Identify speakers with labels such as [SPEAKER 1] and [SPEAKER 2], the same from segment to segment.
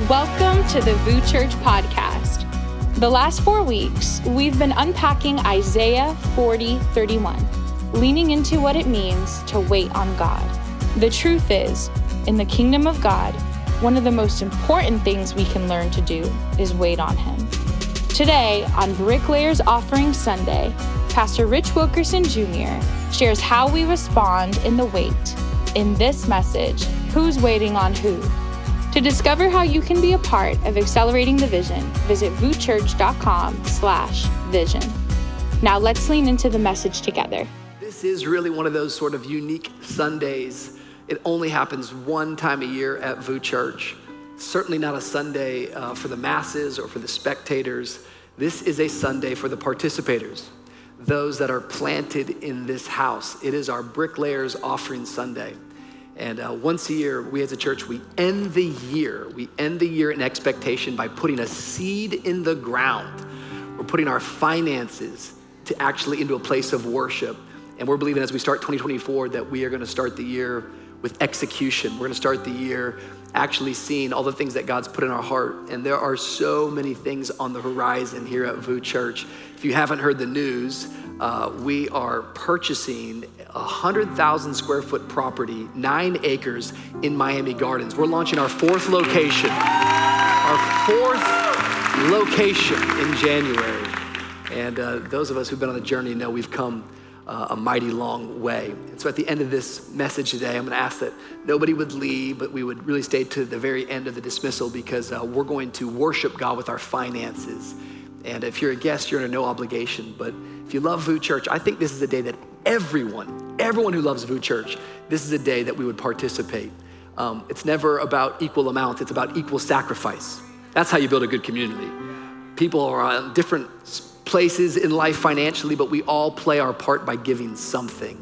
[SPEAKER 1] Welcome to the VOUS Church podcast. The last four weeks, we've been unpacking Isaiah 40 31, leaning into what it means to wait on God. The truth is, in the kingdom of God, one of the most important things we can learn to do is wait on Him. Today, on Bricklayers Offering Sunday, Pastor Rich Wilkerson Jr. shares how we respond in the wait. In this message, Who's Waiting on Who? To discover how you can be a part of accelerating the vision, visit vouschurch.com slash vision. Now let's lean into the message together.
[SPEAKER 2] This is really one of those sort of unique Sundays. It only happens one time a year at VOUS Church. Certainly not a Sunday uh, for the masses or for the spectators. This is a Sunday for the participators, those that are planted in this house. It is our Bricklayers Offering Sunday. And uh, once a year, we as a church, we end the year. We end the year in expectation by putting a seed in the ground. We're putting our finances to actually into a place of worship. And we're believing as we start 2024 that we are going to start the year with execution. We're going to start the year actually seeing all the things that God's put in our heart. And there are so many things on the horizon here at VOUS Church. If you haven't heard the news, uh, we are purchasing 100,000 square foot property, nine acres in Miami Gardens. We're launching our fourth location, our fourth location in January. And uh, those of us who've been on the journey know we've come uh, a mighty long way. And so at the end of this message today, I'm going to ask that nobody would leave, but we would really stay to the very end of the dismissal because uh, we're going to worship God with our finances. And if you're a guest, you're under no obligation. But if you love VOUS Church, I think this is a day that everyone, everyone who loves VOUS Church, this is a day that we would participate. Um, it's never about equal amounts, it's about equal sacrifice. That's how you build a good community. People are on different places in life financially, but we all play our part by giving something.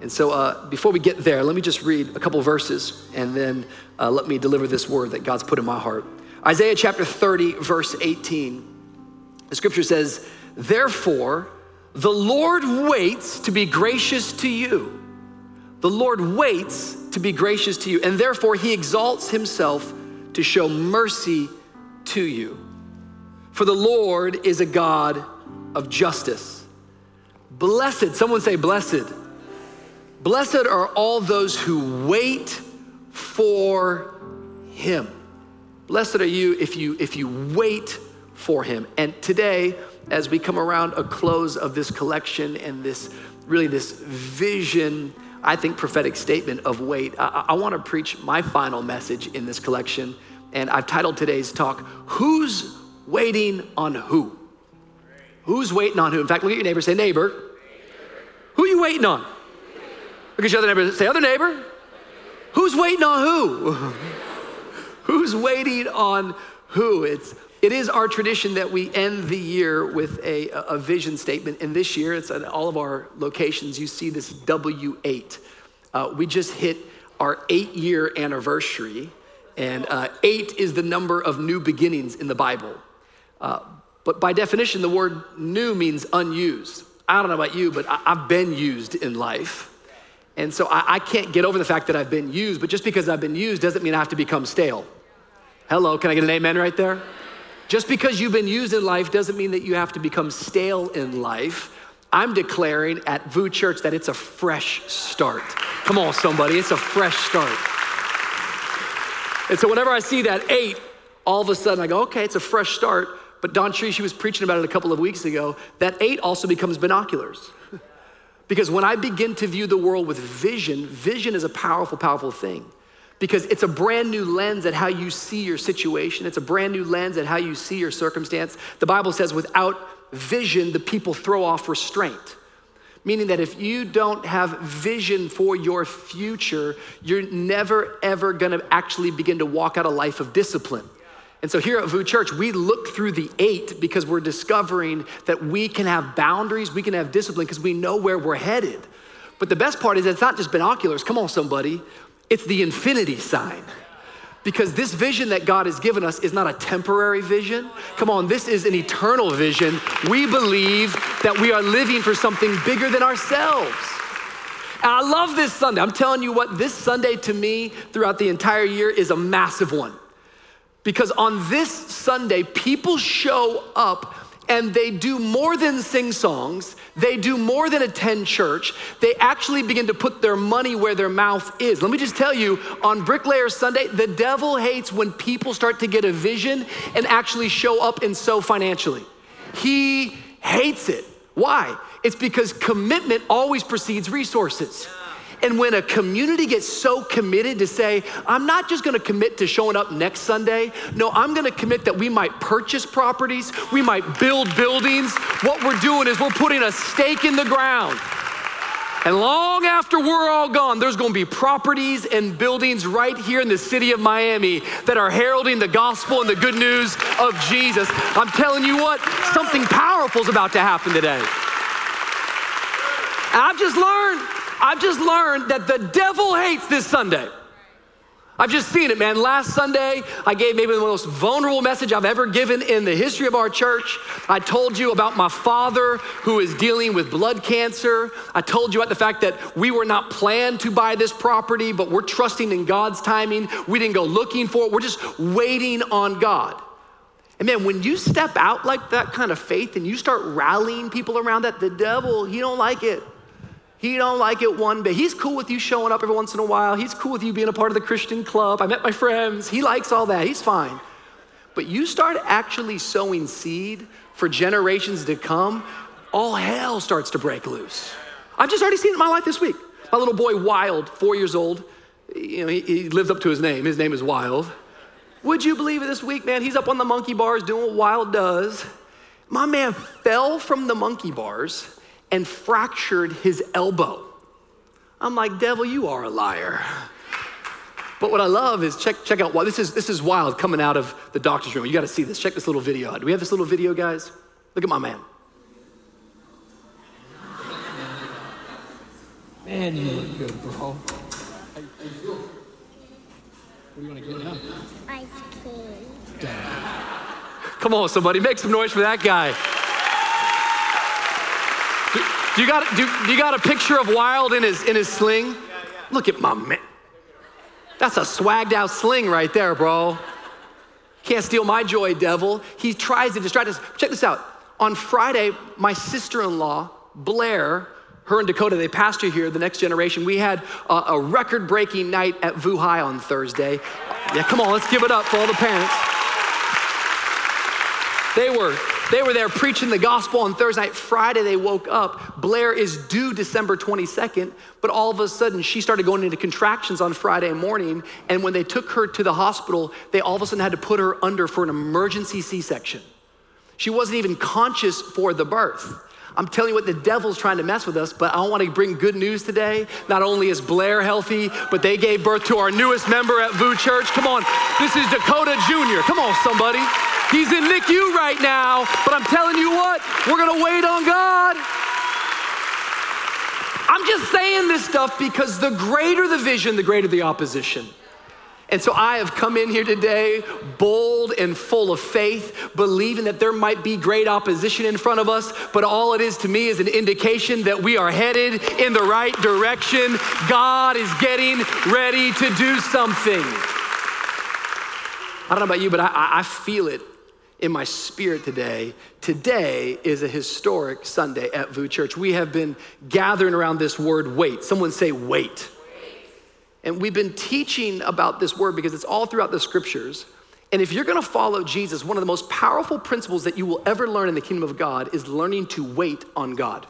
[SPEAKER 2] And so, uh, before we get there, let me just read a couple verses and then uh, let me deliver this word that God's put in my heart. Isaiah chapter 30, verse 18. The scripture says, Therefore, the Lord waits to be gracious to you. The Lord waits to be gracious to you, and therefore he exalts himself to show mercy to you. For the Lord is a God of justice. Blessed, someone say, blessed. Blessed are all those who wait for him. Blessed are you if you if you wait for him. And today, as we come around a close of this collection and this really this vision, I think prophetic statement of wait, I, I want to preach my final message in this collection. And I've titled today's talk, Who's Waiting on Who? Who's waiting on who? In fact, look at your neighbor, say, Neighbor, who are you waiting on? Look at your other neighbor, say, Other neighbor, who's waiting on who? who's waiting on who? It's it is our tradition that we end the year with a, a vision statement. And this year, it's at all of our locations. You see this W8. Uh, we just hit our eight year anniversary, and uh, eight is the number of new beginnings in the Bible. Uh, but by definition, the word new means unused. I don't know about you, but I, have been used in life. And so I, I can't get over the fact that I've been used, but just because I've been used doesn't mean I have to become stale. Hello, can I get an amen right there? Just because you've been used in life doesn't mean that you have to become stale in life. I'm declaring at VOUS Church that it's a fresh start. Come on, somebody, it's a fresh start. And so whenever I see that eight, all of a sudden I go, okay, it's a fresh start. But DawnCheré was preaching about it a couple of weeks ago. That eight also becomes binoculars. because when I begin to view the world with vision, vision is a powerful, powerful thing because it's a brand new lens at how you see your situation. It's a brand new lens at how you see your circumstance. The Bible says, without vision, the people throw off restraint. Meaning that if you don't have vision for your future, you're never ever gonna actually begin to walk out a life of discipline. And so here at VOUS Church, we look through the eight because we're discovering that we can have boundaries, we can have discipline because we know where we're headed. But the best part is it's not just binoculars. Come on, somebody. It's the infinity sign. Because this vision that God has given us is not a temporary vision. Come on, this is an eternal vision. We believe that we are living for something bigger than ourselves. And I love this Sunday. I'm telling you what, this Sunday to me throughout the entire year is a massive one Because on this Sunday, people show up and they do more than sing songs, they do more than attend church. They actually begin to put their money where their mouth is. Let me just tell you on Bricklayer Sunday, the devil hates when people start to get a vision and actually show up and sow financially. He hates it. Why? It's because commitment always precedes resources. And when a community gets so committed to say, I'm not just gonna commit to showing up next Sunday, no, I'm gonna commit that we might purchase properties, we might build buildings. What we're doing is we're putting a stake in the ground. And long after we're all gone, there's gonna be properties and buildings right here in the city of Miami that are heralding the gospel and the good news of Jesus. I'm telling you what, something powerful is about to happen today. I've just learned I've just learned that the devil hates this Sunday. I've just seen it, man. Last Sunday, I gave maybe the most vulnerable message I've ever given in the history of our church. I told you about my father who is dealing with blood cancer. I told you about the fact that we were not planned to buy this property, but we're trusting in God's timing. We didn't go looking for it, we're just waiting on God. And man, when you step out like that kind of faith and you start rallying people around that, the devil, he don't like it. He don't like it one bit. He's cool with you showing up every once in a while. He's cool with you being a part of the Christian club. I met my friends. He likes all that. He's fine. But you start actually sowing seed for generations to come, all hell starts to break loose. I've just already seen it in my life this week. My little boy, Wild, four years old, you know, he, he lives up to his name. His name is Wild. Would you believe it this week, man? He's up on the monkey bars doing what Wild does. My man fell from the monkey bars and fractured his elbow. I'm like, devil, you are a liar. But what I love is check, check out, why this is, this is wild coming out of the doctor's room. You got to see this. Check this little video out. Do we have this little video, guys? Look at my man.
[SPEAKER 3] Man, you look good, bro. How you feel? What do you want to get now?
[SPEAKER 4] Ice cream.
[SPEAKER 2] Come on, somebody, make some noise for that guy. Do you got, do, you got a picture of Wild in his, in his sling? Look at my man. That's a swagged out sling right there, bro. Can't steal my joy, devil. He tries to distract us. Check this out. On Friday, my sister in law, Blair, her and Dakota, they pastor here, the next generation. We had a, a record breaking night at VOUS High on Thursday. Yeah, come on, let's give it up for all the parents. They were they were there preaching the gospel on Thursday night. Friday, they woke up. Blair is due December 22nd, but all of a sudden, she started going into contractions on Friday morning. And when they took her to the hospital, they all of a sudden had to put her under for an emergency C section. She wasn't even conscious for the birth. I'm telling you what, the devil's trying to mess with us, but I want to bring good news today. Not only is Blair healthy, but they gave birth to our newest member at VOUS Church. Come on, this is Dakota Jr. Come on, somebody. He's in NICU right now, but I'm telling you what, we're gonna wait on God. I'm just saying this stuff because the greater the vision, the greater the opposition. And so I have come in here today bold and full of faith, believing that there might be great opposition in front of us, but all it is to me is an indication that we are headed in the right direction. God is getting ready to do something. I don't know about you, but I, I feel it in my spirit today. Today is a historic Sunday at VOUS Church. We have been gathering around this word wait. Someone say wait. And we've been teaching about this word because it's all throughout the scriptures. And if you're gonna follow Jesus, one of the most powerful principles that you will ever learn in the kingdom of God is learning to wait on God.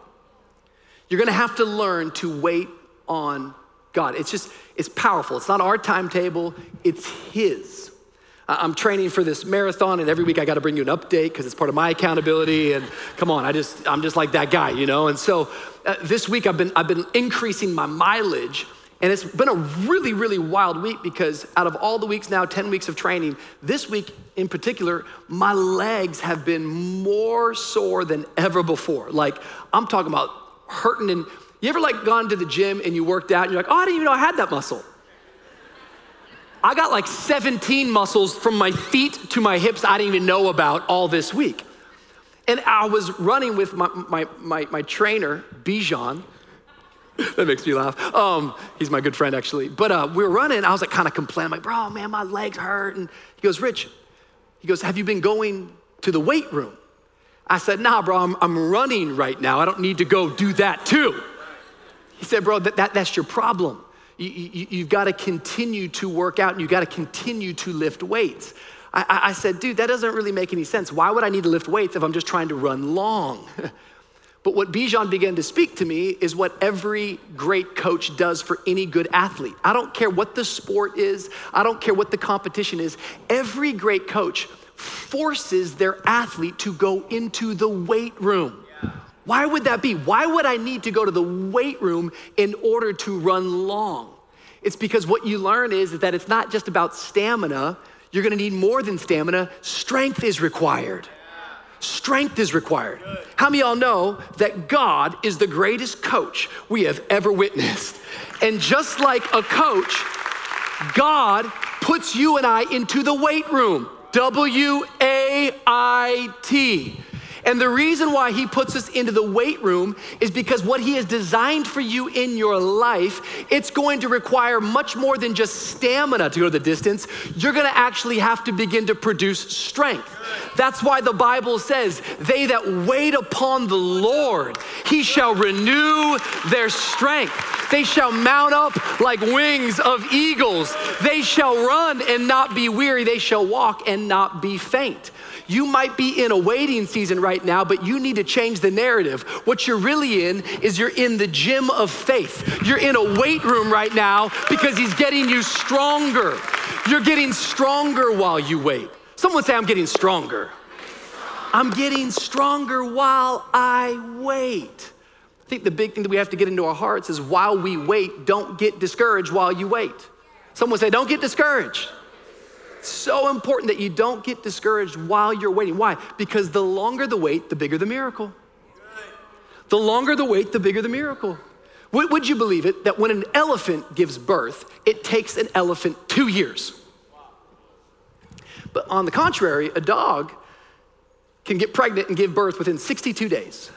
[SPEAKER 2] You're gonna have to learn to wait on God. It's just, it's powerful. It's not our timetable, it's His. I'm training for this marathon, and every week I got to bring you an update because it's part of my accountability. And come on, I just I'm just like that guy, you know. And so uh, this week I've been I've been increasing my mileage, and it's been a really really wild week because out of all the weeks now, 10 weeks of training, this week in particular, my legs have been more sore than ever before. Like I'm talking about hurting. And you ever like gone to the gym and you worked out, and you're like, oh, I didn't even know I had that muscle. I got like 17 muscles from my feet to my hips I didn't even know about all this week. And I was running with my, my, my, my trainer, Bijan. that makes me laugh. Um, he's my good friend, actually. But uh, we were running. I was like kind of complaining, like, bro, man, my legs hurt. And he goes, Rich, He goes, Have you been going to the weight room? I said, Nah, bro, I'm, I'm running right now. I don't need to go do that too. He said, Bro, that, that, that's your problem. You, you, you've got to continue to work out and you've got to continue to lift weights. I, I said, Dude, that doesn't really make any sense. Why would I need to lift weights if I'm just trying to run long? But what Bijan began to speak to me is what every great coach does for any good athlete. I don't care what the sport is, I don't care what the competition is. Every great coach forces their athlete to go into the weight room. Why would that be? Why would I need to go to the weight room in order to run long? It's because what you learn is, that it's not just about stamina. You're gonna need more than stamina, strength is required. Strength is required. How many y'all know that God is the greatest coach we have ever witnessed? And just like a coach, God puts you and I into the weight room. W A I T. And the reason why he puts us into the weight room is because what he has designed for you in your life, it's going to require much more than just stamina to go the distance. You're going to actually have to begin to produce strength. That's why the Bible says, They that wait upon the Lord, he shall renew their strength. They shall mount up like wings of eagles. They shall run and not be weary. They shall walk and not be faint. You might be in a waiting season right now, but you need to change the narrative. What you're really in is you're in the gym of faith. You're in a weight room right now because He's getting you stronger. You're getting stronger while you wait. Someone say, I'm getting stronger. I'm getting stronger while I wait. I think the big thing that we have to get into our hearts is while we wait, don't get discouraged while you wait. Someone say, don't get discouraged so important that you don't get discouraged while you're waiting. Why? Because the longer the wait, the bigger the miracle. The longer the wait, the bigger the miracle. Would, you believe it that when an elephant gives birth, it takes an elephant two years? But on the contrary, a dog can get pregnant and give birth within 62 days.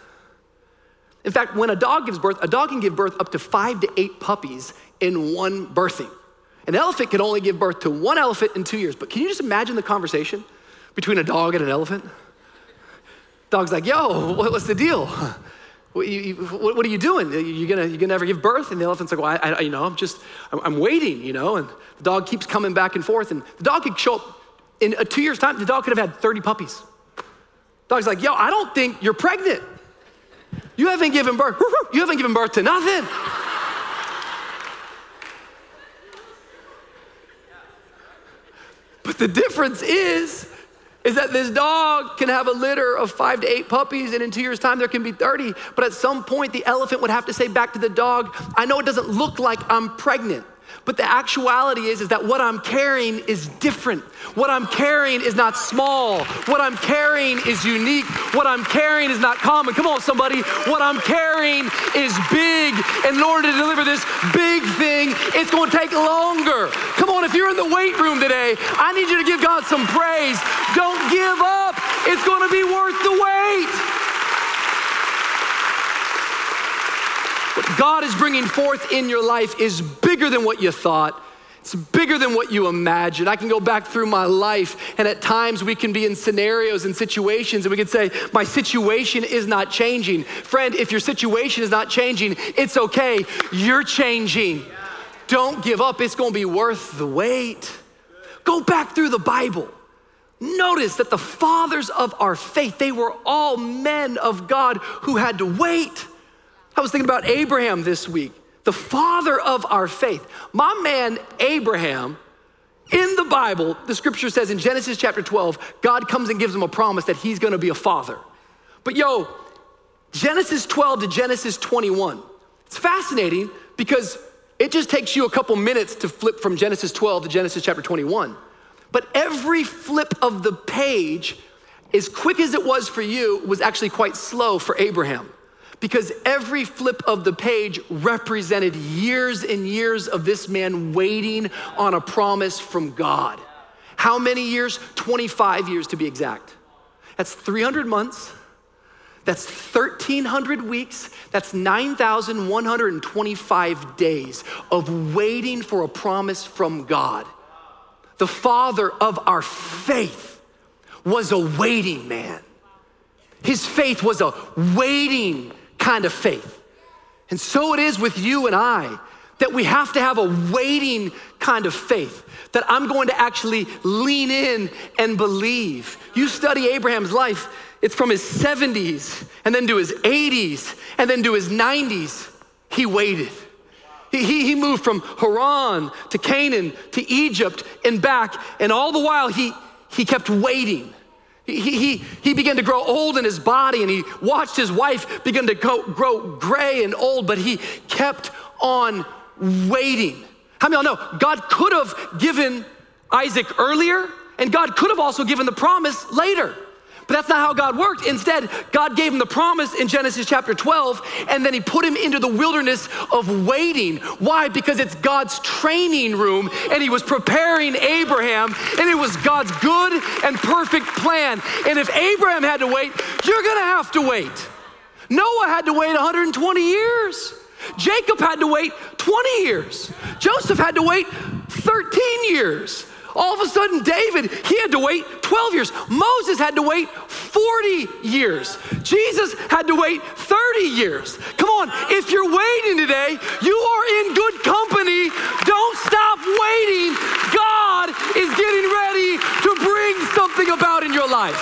[SPEAKER 2] In fact, when a dog gives birth, a dog can give birth up to five to eight puppies in one birthing. An elephant can only give birth to one elephant in two years. But can you just imagine the conversation between a dog and an elephant? Dog's like, yo, what's the deal? What, are you doing? You gonna, you gonna ever give birth? And the elephant's like, well, I, I you know, I'm just, I'm, I'm, waiting, you know? And the dog keeps coming back and forth. And the dog could show up in a two years time, the dog could have had 30 puppies. Dog's like, yo, I don't think you're pregnant. You haven't given birth. You haven't given birth to nothing. The difference is, is that this dog can have a litter of five to eight puppies, and in two years' time, there can be 30. But at some point, the elephant would have to say back to the dog, I know it doesn't look like I'm pregnant. But the actuality is, is that what I'm carrying is different. What I'm carrying is not small. What I'm carrying is unique. What I'm carrying is not common. Come on, somebody. What I'm carrying is big. And in order to deliver this big thing, it's going to take longer. Come on, if you're in the weight room today, I need you to give God some praise. Don't give up. It's going to be worth the wait. What God is bringing forth in your life is bigger than what you thought. It's bigger than what you imagined. I can go back through my life, and at times we can be in scenarios and situations, and we can say, My situation is not changing. Friend, if your situation is not changing, it's okay. You're changing. Don't give up, it's gonna be worth the wait. Go back through the Bible. Notice that the fathers of our faith, they were all men of God who had to wait. I was thinking about Abraham this week, the father of our faith. My man, Abraham, in the Bible, the scripture says in Genesis chapter 12, God comes and gives him a promise that he's gonna be a father. But yo, Genesis 12 to Genesis 21, it's fascinating because it just takes you a couple minutes to flip from Genesis 12 to Genesis chapter 21. But every flip of the page, as quick as it was for you, was actually quite slow for Abraham because every flip of the page represented years and years of this man waiting on a promise from God. How many years? 25 years to be exact. That's 300 months. That's 1,300 weeks. That's 9,125 days of waiting for a promise from God. The father of our faith was a waiting man. His faith was a waiting kind of faith. And so it is with you and I that we have to have a waiting kind of faith that I'm going to actually lean in and believe. You study Abraham's life, it's from his 70s and then to his 80s and then to his 90s. He waited. He, he, he moved from Haran to Canaan to Egypt and back, and all the while he, he kept waiting. He, he, he began to grow old in his body and he watched his wife begin to go, grow gray and old, but he kept on waiting. How many of y'all know God could have given Isaac earlier and God could have also given the promise later? But that's not how God worked. Instead, God gave him the promise in Genesis chapter 12, and then he put him into the wilderness of waiting. Why? Because it's God's training room, and he was preparing Abraham, and it was God's good and perfect plan. And if Abraham had to wait, you're gonna have to wait. Noah had to wait 120 years. Jacob had to wait 20 years. Joseph had to wait 13 years. All of a sudden, David, he had to wait 12 years. Moses had to wait 40 years. Jesus had to wait 30 years. Come on, if you're waiting today, you are in good company. Don't stop waiting. God is getting ready to bring something about in your life.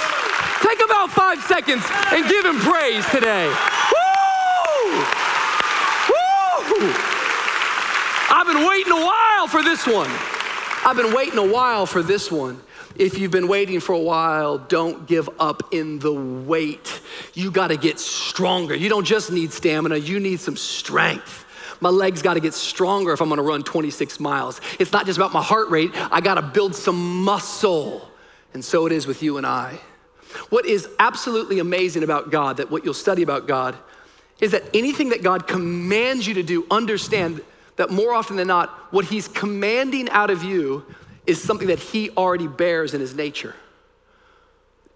[SPEAKER 2] Take about five seconds and give him praise today. Woo! Woo! I've been waiting a while for this one. I've been waiting a while for this one. If you've been waiting for a while, don't give up in the wait. You got to get stronger. You don't just need stamina, you need some strength. My legs got to get stronger if I'm going to run 26 miles. It's not just about my heart rate, I got to build some muscle. And so it is with you and I. What is absolutely amazing about God, that what you'll study about God, is that anything that God commands you to do, understand that more often than not, what he's commanding out of you is something that he already bears in his nature.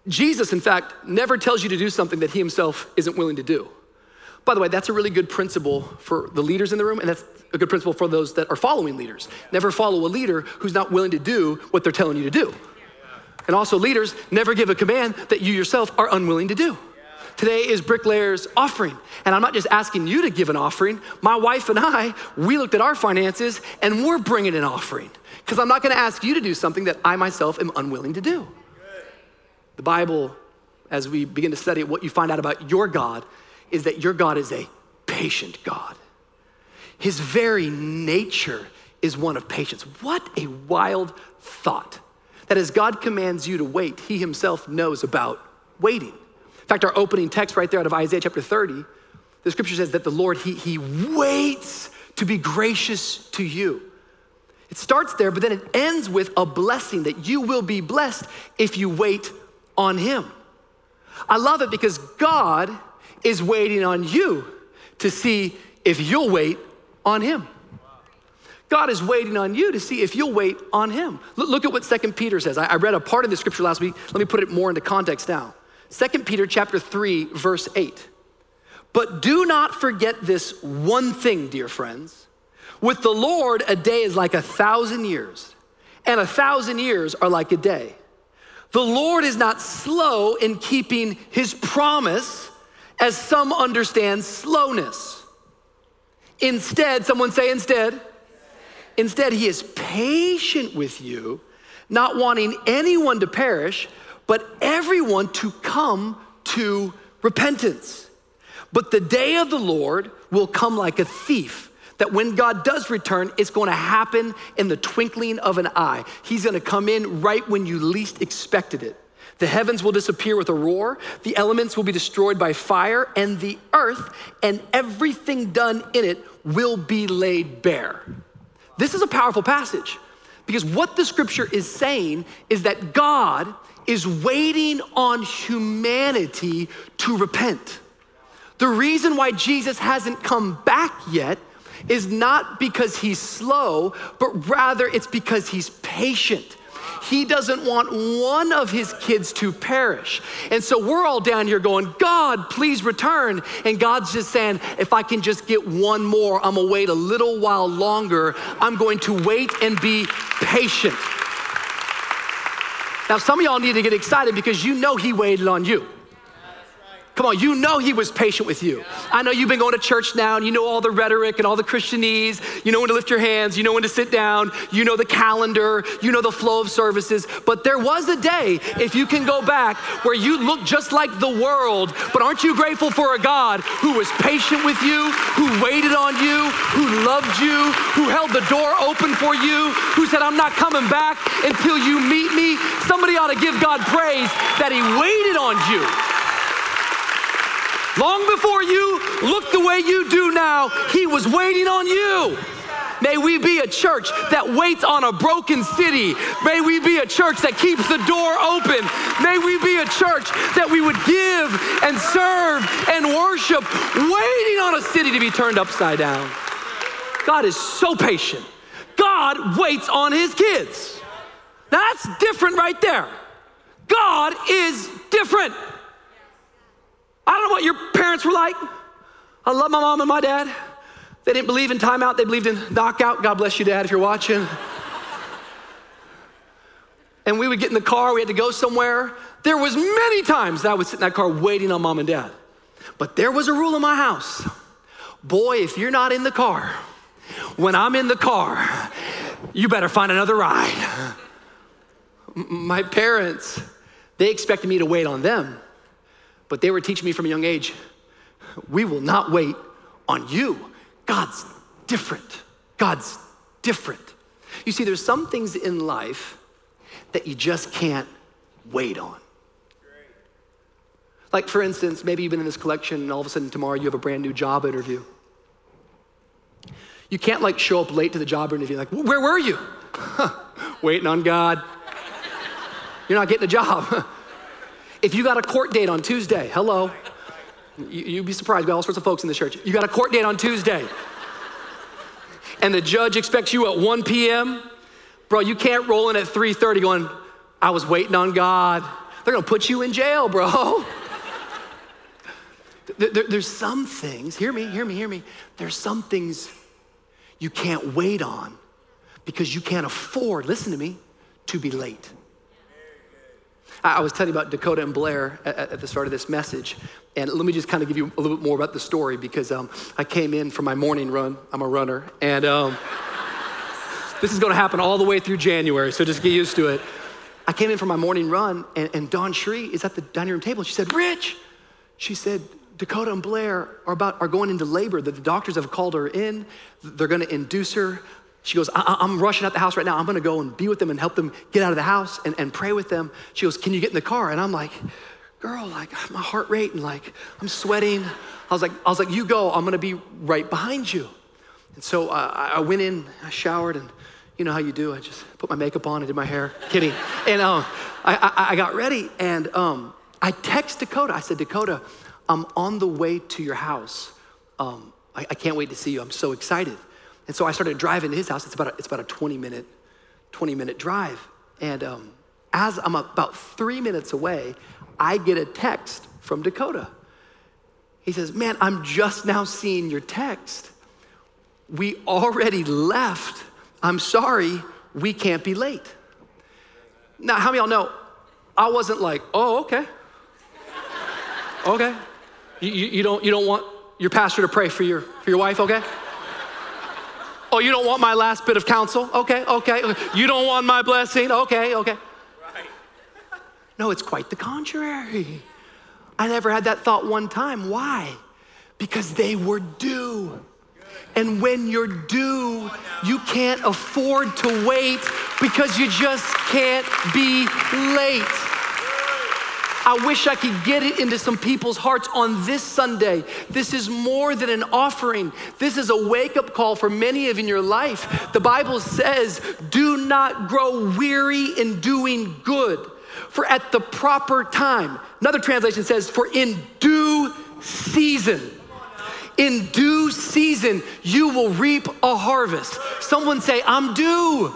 [SPEAKER 2] Jesus, in fact, never tells you to do something that he himself isn't willing to do. By the way, that's a really good principle for the leaders in the room, and that's a good principle for those that are following leaders. Never follow a leader who's not willing to do what they're telling you to do. And also, leaders never give a command that you yourself are unwilling to do. Today is Bricklayer's offering. And I'm not just asking you to give an offering. My wife and I, we looked at our finances and we're bringing an offering. Because I'm not going to ask you to do something that I myself am unwilling to do. The Bible, as we begin to study what you find out about your God is that your God is a patient God. His very nature is one of patience. What a wild thought. That as God commands you to wait, He Himself knows about waiting fact, our opening text right there out of Isaiah chapter 30, the scripture says that the Lord, he, he waits to be gracious to you. It starts there, but then it ends with a blessing that you will be blessed if you wait on Him. I love it because God is waiting on you to see if you'll wait on Him. God is waiting on you to see if you'll wait on Him. Look at what Second Peter says. I read a part of the scripture last week. Let me put it more into context now. 2 Peter chapter 3 verse 8. But do not forget this one thing, dear friends. With the Lord, a day is like a thousand years, and a thousand years are like a day. The Lord is not slow in keeping his promise, as some understand slowness. Instead, someone say instead, instead, he is patient with you, not wanting anyone to perish but everyone to come to repentance. But the day of the Lord will come like a thief. That when God does return, it's going to happen in the twinkling of an eye. He's to come in right when you least expected it. The heavens will disappear with a roar, the elements will be destroyed by fire, and the earth and everything done in it will be laid bare. This is a powerful passage because what the scripture is saying is that God is waiting on humanity to repent. The reason why Jesus hasn't come back yet is not because he's slow, but rather it's because he's patient. He doesn't want one of his kids to perish. And so we're all down here going, God, please return. And God's just saying, if I can just get one more, I'm gonna wait a little while longer. I'm going to wait and be patient. Now, some of y'all need to get excited because you know He waited on you. Come on, you know he was patient with you. I know you've been going to church now and you know all the rhetoric and all the Christianese. You know when to lift your hands, you know when to sit down, you know the calendar, you know the flow of services. But there was a day, if you can go back, where you look just like the world. But aren't you grateful for a God who was patient with you, who waited on you, who loved you, who held the door open for you, who said, I'm not coming back until you meet me? Somebody ought to give God praise that he waited on you. Long before you look the way you do now, He was waiting on you. May we be a church that waits on a broken city. May we be a church that keeps the door open. May we be a church that we would give and serve and worship, waiting on a city to be turned upside down. God is so patient. God waits on his kids. That's different right there. God is different. I don't know what your parents were like. I love my mom and my dad. They didn't believe in timeout, they believed in knockout. God bless you, Dad, if you're watching. and we would get in the car, we had to go somewhere. There was many times that I would sit in that car waiting on mom and dad. But there was a rule in my house. Boy, if you're not in the car, when I'm in the car, you better find another ride. My parents, they expected me to wait on them. But they were teaching me from a young age we will not wait on you. God's different. God's different. You see, there's some things in life that you just can't wait on. Like, for instance, maybe you've been in this collection and all of a sudden tomorrow you have a brand new job interview. You can't like show up late to the job interview, like, where were you? Waiting on God. You're not getting a job. If you got a court date on Tuesday, hello, you, would be surprised. We got all sorts of folks in the church. You got a court date on Tuesday, and the judge expects you at 1 p.m. Bro, you can't roll in at 3:30 going, "I was waiting on God." They're gonna put you in jail, bro. there, there's some things. Hear me, hear me, hear me. There's some things you can't wait on because you can't afford. Listen to me, to be late. I was telling you about Dakota and Blair at, at, the start of this message. And let me just kind of give you a little bit more about the story because um, I came in for my morning run. I'm a runner. And um, this is going to happen all the way through January, so just get used to it. I came in for my morning run, and, and DawnCheré is at the dining room table. She said, Rich, she said, Dakota and Blair are, about, are going into labor. The doctors have called her in. They're going to induce her. She goes, I- am rushing out the house right now. I'm gonna go and be with them and help them get out of the house and, and pray with them. She goes, Can you get in the car? And I'm like, Girl, like my heart rate and like I'm sweating. I was like, I was like, You go, I'm gonna be right behind you. And so uh, I went in, I showered, and you know how you do. I just put my makeup on and did my hair. Kidding. And um, I, I, I, got ready and um, I text Dakota. I said, Dakota, I'm on the way to your house. Um, I, I can't wait to see you. I'm so excited. And so I started driving to his house. It's about a, it's about a 20 minute, 20 minute drive. And um, as I'm about three minutes away, I get a text from Dakota. He says, Man, I'm just now seeing your text. We already left. I'm sorry, we can't be late. Now, how many y'all know I wasn't like, oh, okay. Okay. You, you, you, don't, you don't want your pastor to pray for your, for your wife, okay? Oh, you don't want my last bit of counsel? Okay, okay. You don't want my blessing? Okay, okay. Right. No, it's quite the contrary. I never had that thought one time. Why? Because they were due. And when you're due, you can't afford to wait because you just can't be late. I wish I could get it into some people's hearts on this Sunday. This is more than an offering. This is a wake up call for many of in your life. The Bible says, do not grow weary in doing good, for at the proper time, another translation says, for in due season. In due season, you will reap a harvest. Someone say, I'm due.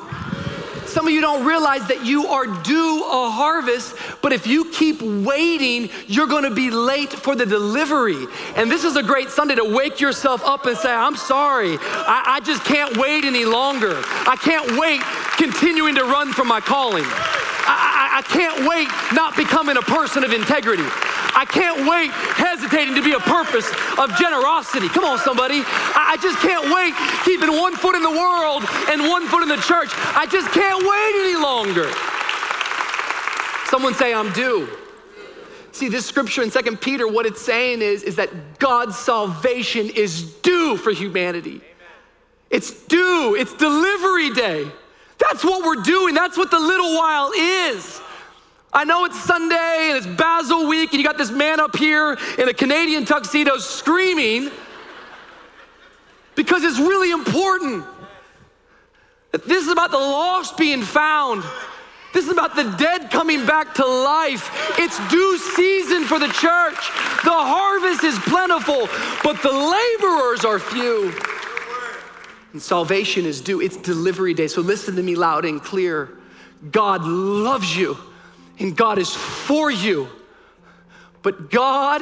[SPEAKER 2] Some of you don't realize that you are due a harvest, but if you keep waiting, you're gonna be late for the delivery. And this is a great Sunday to wake yourself up and say, I'm sorry, I, I just can't wait any longer. I can't wait continuing to run from my calling. I, I, can't wait not becoming a person of integrity. I can't wait hesitating to be a purpose of generosity. Come on, somebody. I, I just can't wait keeping one foot in the world and one foot in the church. I just can't wait any longer. Someone say, I'm due. See, this scripture in Second Peter, what it's saying is, is that God's salvation is due for humanity. It's due, it's delivery day. That's what we're doing. That's what the little while is. I know it's Sunday and it's Basel week, and you got this man up here in a Canadian tuxedo screaming because it's really important. That this is about the lost being found. This is about the dead coming back to life. It's due season for the church. The harvest is plentiful, but the laborers are few. And salvation is due. It's delivery day. So listen to me loud and clear. God loves you and God is for you. But God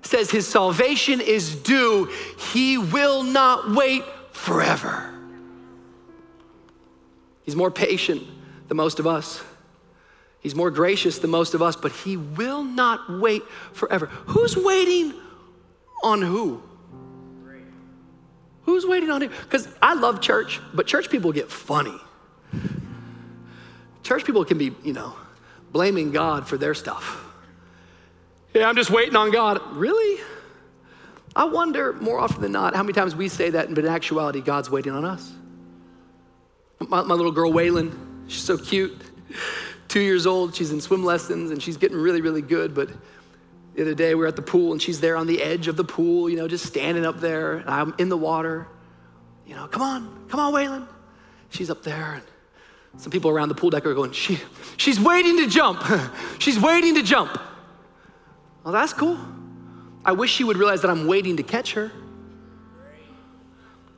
[SPEAKER 2] says his salvation is due. He will not wait forever. He's more patient than most of us. He's more gracious than most of us, but he will not wait forever. Who's waiting on who? Who's waiting on who? Because I love church, but church people get funny. Church people can be, you know, blaming God for their stuff. Yeah, I'm just waiting on God. Really? I wonder more often than not how many times we say that, but in actuality, God's waiting on us. My, my little girl, Waylon, She's so cute. Two years old, she's in swim lessons and she's getting really, really good. But the other day we were at the pool and she's there on the edge of the pool, you know, just standing up there. And I'm in the water. You know, come on, come on, Waylon. She's up there. And some people around the pool deck are going, she, she's waiting to jump. she's waiting to jump. Well, that's cool. I wish she would realize that I'm waiting to catch her.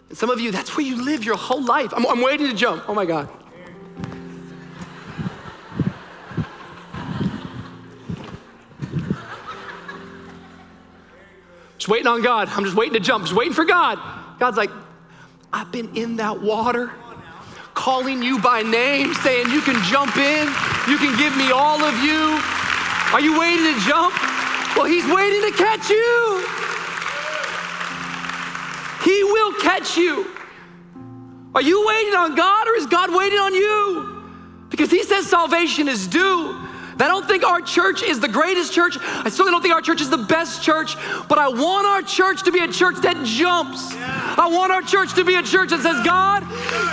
[SPEAKER 2] And some of you, that's where you live your whole life. I'm, I'm waiting to jump. Oh my God. Waiting on God. I'm just waiting to jump, just waiting for God. God's like, I've been in that water, calling you by name, saying, You can jump in, you can give me all of you. Are you waiting to jump? Well, He's waiting to catch you. He will catch you. Are you waiting on God or is God waiting on you? Because He says salvation is due. I don't think our church is the greatest church. I certainly don't think our church is the best church, but I want our church to be a church that jumps. I want our church to be a church that says, God,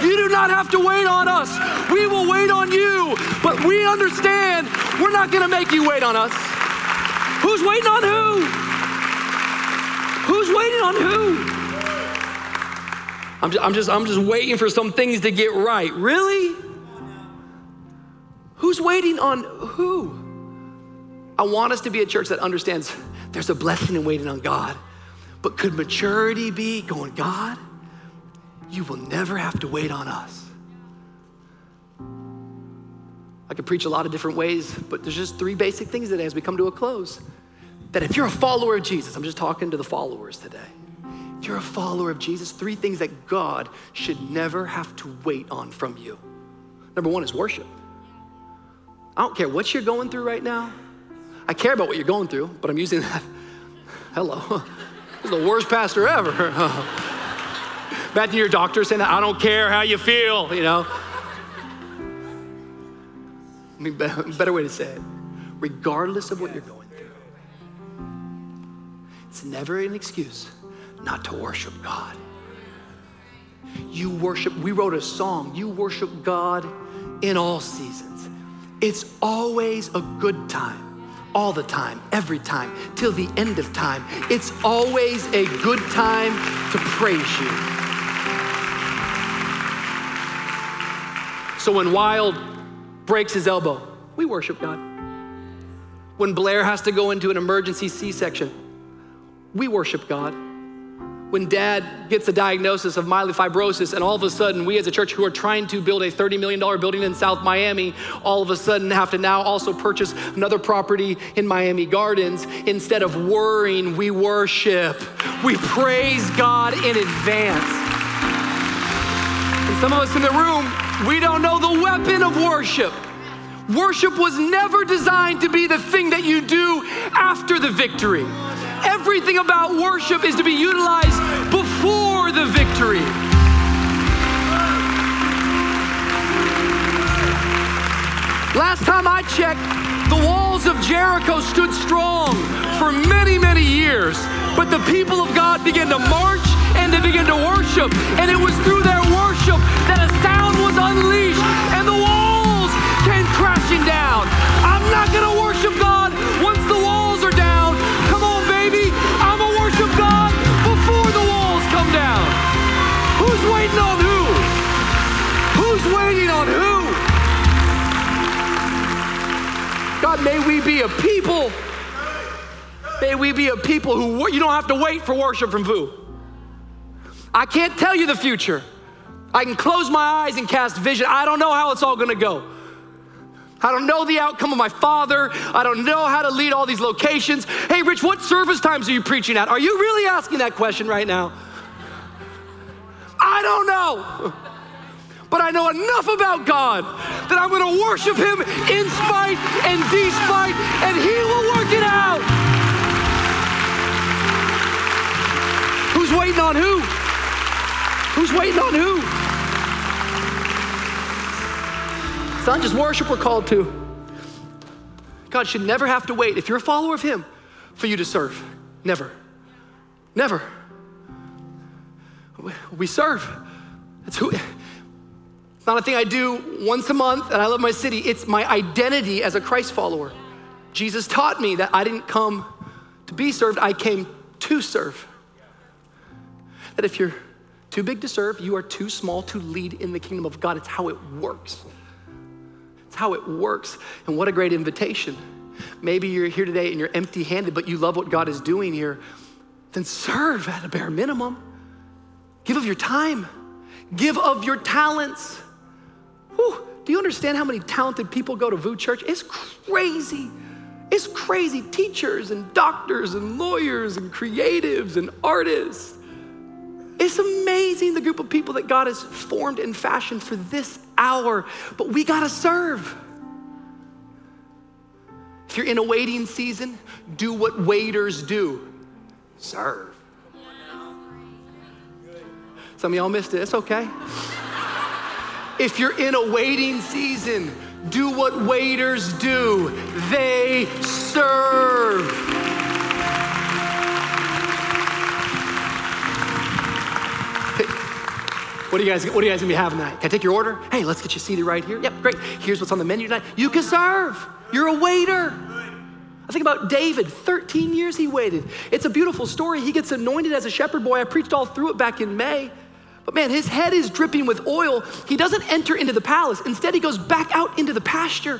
[SPEAKER 2] you do not have to wait on us. We will wait on you, but we understand we're not going to make you wait on us. Who's waiting on who? Who's waiting on who? I'm just, I'm just, I'm just waiting for some things to get right. Really? Who's waiting on who? I want us to be a church that understands there's a blessing in waiting on God. But could maturity be going, God, you will never have to wait on us? I could preach a lot of different ways, but there's just three basic things today as we come to a close. That if you're a follower of Jesus, I'm just talking to the followers today. If you're a follower of Jesus, three things that God should never have to wait on from you. Number one is worship. I don't care what you're going through right now. I care about what you're going through, but I'm using that. Hello. This is the worst pastor ever. Imagine your doctor saying that, I don't care how you feel, you know. I mean, better way to say it. Regardless of what you're going through, it's never an excuse not to worship God. You worship, we wrote a song, you worship God in all seasons. It's always a good time. All the time, every time, till the end of time. It's always a good time to praise you. So when Wild breaks his elbow, we worship God. When Blair has to go into an emergency C section, we worship God when dad gets a diagnosis of myelofibrosis, and all of a sudden, we as a church who are trying to build a $30 million building in South Miami, all of a sudden have to now also purchase another property in Miami Gardens. Instead of worrying, we worship. We praise God in advance. And some of us in the room, we don't know the weapon of worship. Worship was never designed to be the thing that you do after the victory. Everything about worship is to be utilized before the victory. Last time I checked, the walls of Jericho stood strong for many, many years. But the people of God began to march and they began to worship. And it was through their worship that a sound was unleashed and the walls came crashing down. I'm not going to worship Who's waiting on who? Who's waiting on who? God, may we be a people. May we be a people who you don't have to wait for worship from VOUS. I can't tell you the future. I can close my eyes and cast vision. I don't know how it's all gonna go. I don't know the outcome of my father. I don't know how to lead all these locations. Hey, Rich, what service times are you preaching at? Are you really asking that question right now? I don't know. But I know enough about God that I'm gonna worship Him in spite and despite, and He will work it out. Who's waiting on who? Who's waiting on who? It's not just worship we're called to. God should never have to wait, if you're a follower of Him, for you to serve. Never. Never. We serve. That's who. It's not a thing I do once a month and I love my city. It's my identity as a Christ follower. Jesus taught me that I didn't come to be served, I came to serve. That if you're too big to serve, you are too small to lead in the kingdom of God. It's how it works. It's how it works. And what a great invitation. Maybe you're here today and you're empty handed, but you love what God is doing here. Then serve at a bare minimum. Give of your time, give of your talents. Whew. Do you understand how many talented people go to VOUS Church? It's crazy. It's crazy. Teachers and doctors and lawyers and creatives and artists. It's amazing the group of people that God has formed and fashioned for this hour, but we gotta serve. If you're in a waiting season, do what waiters do serve. Some of y'all missed it, it's okay. If you're in a waiting season, do what waiters do they serve. What are you guys? What are you guys gonna be having tonight? Can I take your order? Hey, let's get you seated right here. Yep, great. Here's what's on the menu tonight. You can serve. You're a waiter. I think about David. 13 years he waited. It's a beautiful story. He gets anointed as a shepherd boy. I preached all through it back in May. But man, his head is dripping with oil. He doesn't enter into the palace. Instead, he goes back out into the pasture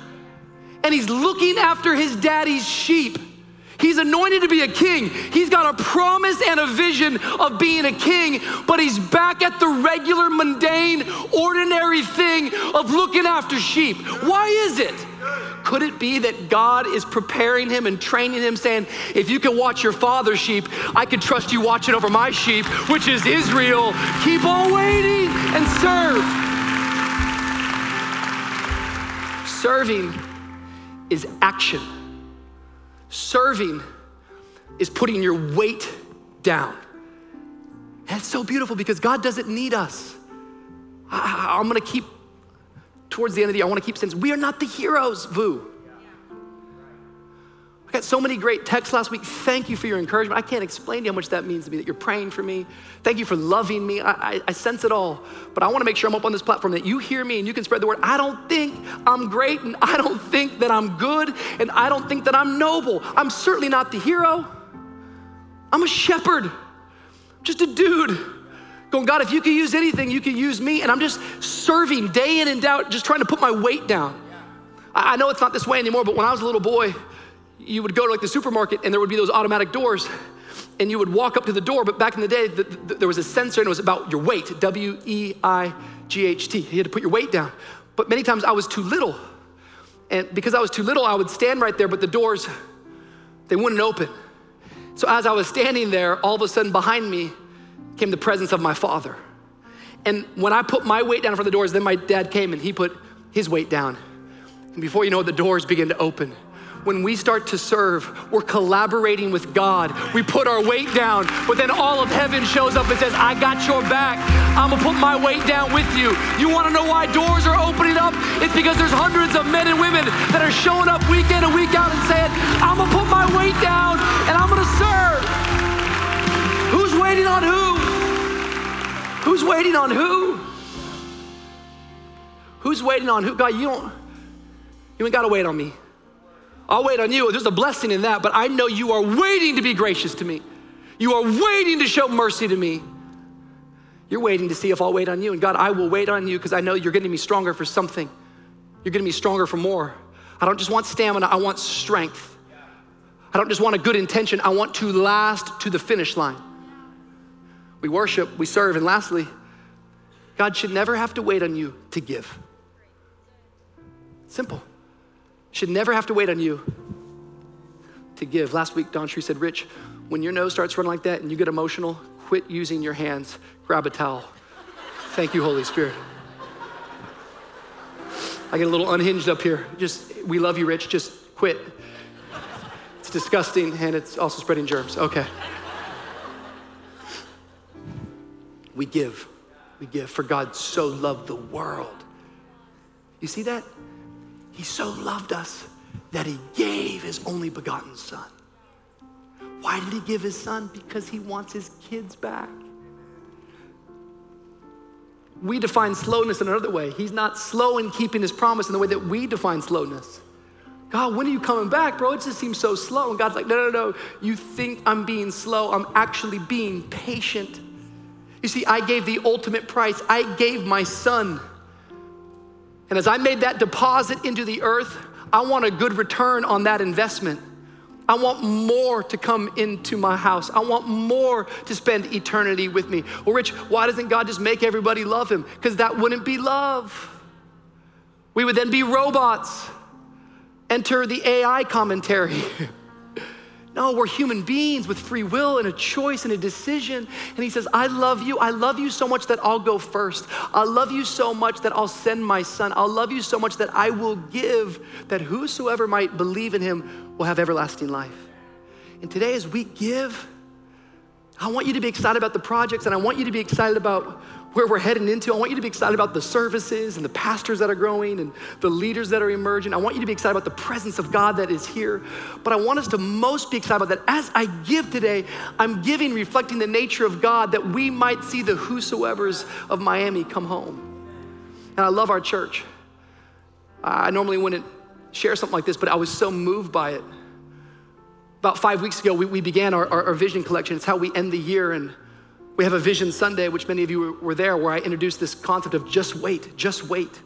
[SPEAKER 2] and he's looking after his daddy's sheep. He's anointed to be a king. He's got a promise and a vision of being a king, but he's back at the regular, mundane, ordinary thing of looking after sheep. Why is it? Could it be that God is preparing him and training him, saying, if you can watch your father's sheep, I can trust you watching over my sheep, which is Israel. Keep on waiting and serve. Serving is action. Serving is putting your weight down. That's so beautiful because God doesn't need us. I, am gonna keep, towards the end of the year, I wanna keep saying, we are not the heroes, VOUS. I got so many great texts last week. Thank you for your encouragement. I can't explain to you how much that means to me that you're praying for me. Thank you for loving me. I, I, I sense it all. But I want to make sure I'm up on this platform that you hear me and you can spread the word. I don't think I'm great and I don't think that I'm good and I don't think that I'm noble. I'm certainly not the hero. I'm a shepherd, just a dude. Going, God, if you could use anything, you could use me. And I'm just serving day in and out, just trying to put my weight down. I, I know it's not this way anymore, but when I was a little boy, you would go to like the supermarket and there would be those automatic doors and you would walk up to the door but back in the day the, the, there was a sensor and it was about your weight w-e-i-g-h-t you had to put your weight down but many times i was too little and because i was too little i would stand right there but the doors they wouldn't open so as i was standing there all of a sudden behind me came the presence of my father and when i put my weight down for the doors then my dad came and he put his weight down And before you know it, the doors begin to open when we start to serve, we're collaborating with God. We put our weight down, but then all of heaven shows up and says, I got your back. I'm gonna put my weight down with you. You wanna know why doors are opening up? It's because there's hundreds of men and women that are showing up week in and week out and saying, I'm gonna put my weight down and I'm gonna serve. Who's waiting on who? Who's waiting on who? Who's waiting on who? God, you don't, you ain't gotta wait on me. I'll wait on you. There's a blessing in that, but I know you are waiting to be gracious to me. You are waiting to show mercy to me. You're waiting to see if I'll wait on you. And God, I will wait on you because I know you're getting me stronger for something. You're getting me stronger for more. I don't just want stamina, I want strength. I don't just want a good intention, I want to last to the finish line. We worship, we serve, and lastly, God should never have to wait on you to give. Simple should never have to wait on you to give. Last week, DawnCheré said, Rich, when your nose starts running like that and you get emotional, quit using your hands, grab a towel. Thank you, Holy Spirit. I get a little unhinged up here. Just, we love you, Rich. Just quit. It's disgusting and it's also spreading germs. Okay. We give. We give. For God so loved the world. You see that? He so loved us that he gave his only begotten son. Why did he give his son? Because he wants his kids back. We define slowness in another way. He's not slow in keeping his promise in the way that we define slowness. God, when are you coming back, bro? It just seems so slow. And God's like, no, no, no. You think I'm being slow. I'm actually being patient. You see, I gave the ultimate price. I gave my son. And as I made that deposit into the earth, I want a good return on that investment. I want more to come into my house. I want more to spend eternity with me. Well, Rich, why doesn't God just make everybody love him? Because that wouldn't be love. We would then be robots. Enter the AI commentary. No, we're human beings with free will and a choice and a decision. And he says, I love you. I love you so much that I'll go first. I love you so much that I'll send my son. I'll love you so much that I will give, that whosoever might believe in him will have everlasting life. And today, as we give, I want you to be excited about the projects and I want you to be excited about where we're heading into. I want you to be excited about the services and the pastors that are growing and the leaders that are emerging. I want you to be excited about the presence of God that is here. But I want us to most be excited about that. As I give today, I'm giving reflecting the nature of God that we might see the whosoever's of Miami come home. And I love our church. I normally wouldn't share something like this, but I was so moved by it. About five weeks ago, we, we began our, our, our vision collection. It's how we end the year. And we have a Vision Sunday, which many of you were there, where I introduced this concept of just wait, just wait.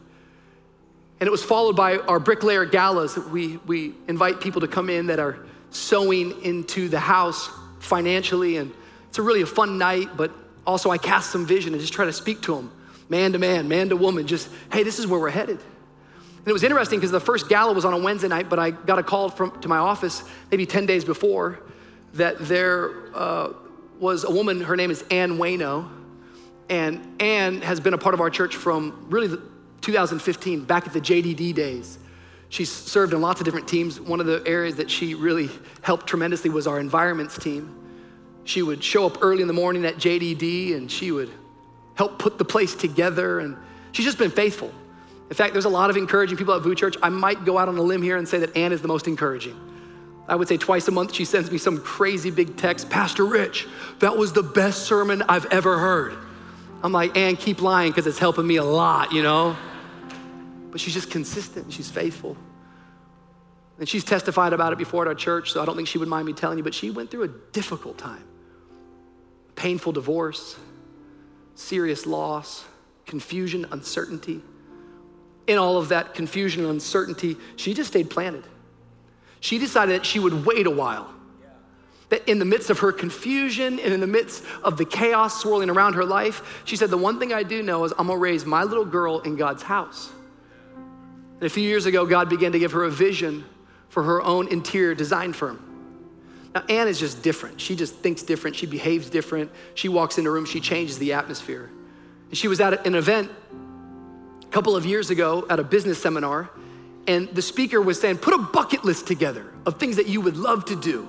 [SPEAKER 2] And it was followed by our bricklayer galas that we, we invite people to come in that are sewing into the house financially. And it's a really a fun night, but also I cast some vision and just try to speak to them, man to man, man to woman, just, hey, this is where we're headed. And it was interesting because the first gala was on a Wednesday night, but I got a call from to my office maybe 10 days before that there uh, was a woman, her name is Ann Wayno. And Ann has been a part of our church from really 2015, back at the JDD days. She's served in lots of different teams. One of the areas that she really helped tremendously was our environments team. She would show up early in the morning at JDD and she would help put the place together. And she's just been faithful. In fact, there's a lot of encouraging people at VOUS Church. I might go out on a limb here and say that Ann is the most encouraging. I would say twice a month, she sends me some crazy big text Pastor Rich, that was the best sermon I've ever heard. I'm like, Ann, keep lying because it's helping me a lot, you know? But she's just consistent, she's faithful. And she's testified about it before at our church, so I don't think she would mind me telling you, but she went through a difficult time painful divorce, serious loss, confusion, uncertainty. In all of that confusion and uncertainty, she just stayed planted she decided that she would wait a while. That in the midst of her confusion and in the midst of the chaos swirling around her life, she said, The one thing I do know is I'm gonna raise my little girl in God's house. And a few years ago, God began to give her a vision for her own interior design firm. Now, Ann is just different. She just thinks different. She behaves different. She walks in a room, she changes the atmosphere. And she was at an event a couple of years ago at a business seminar, and the speaker was saying, Put a bucket list together of things that you would love to do.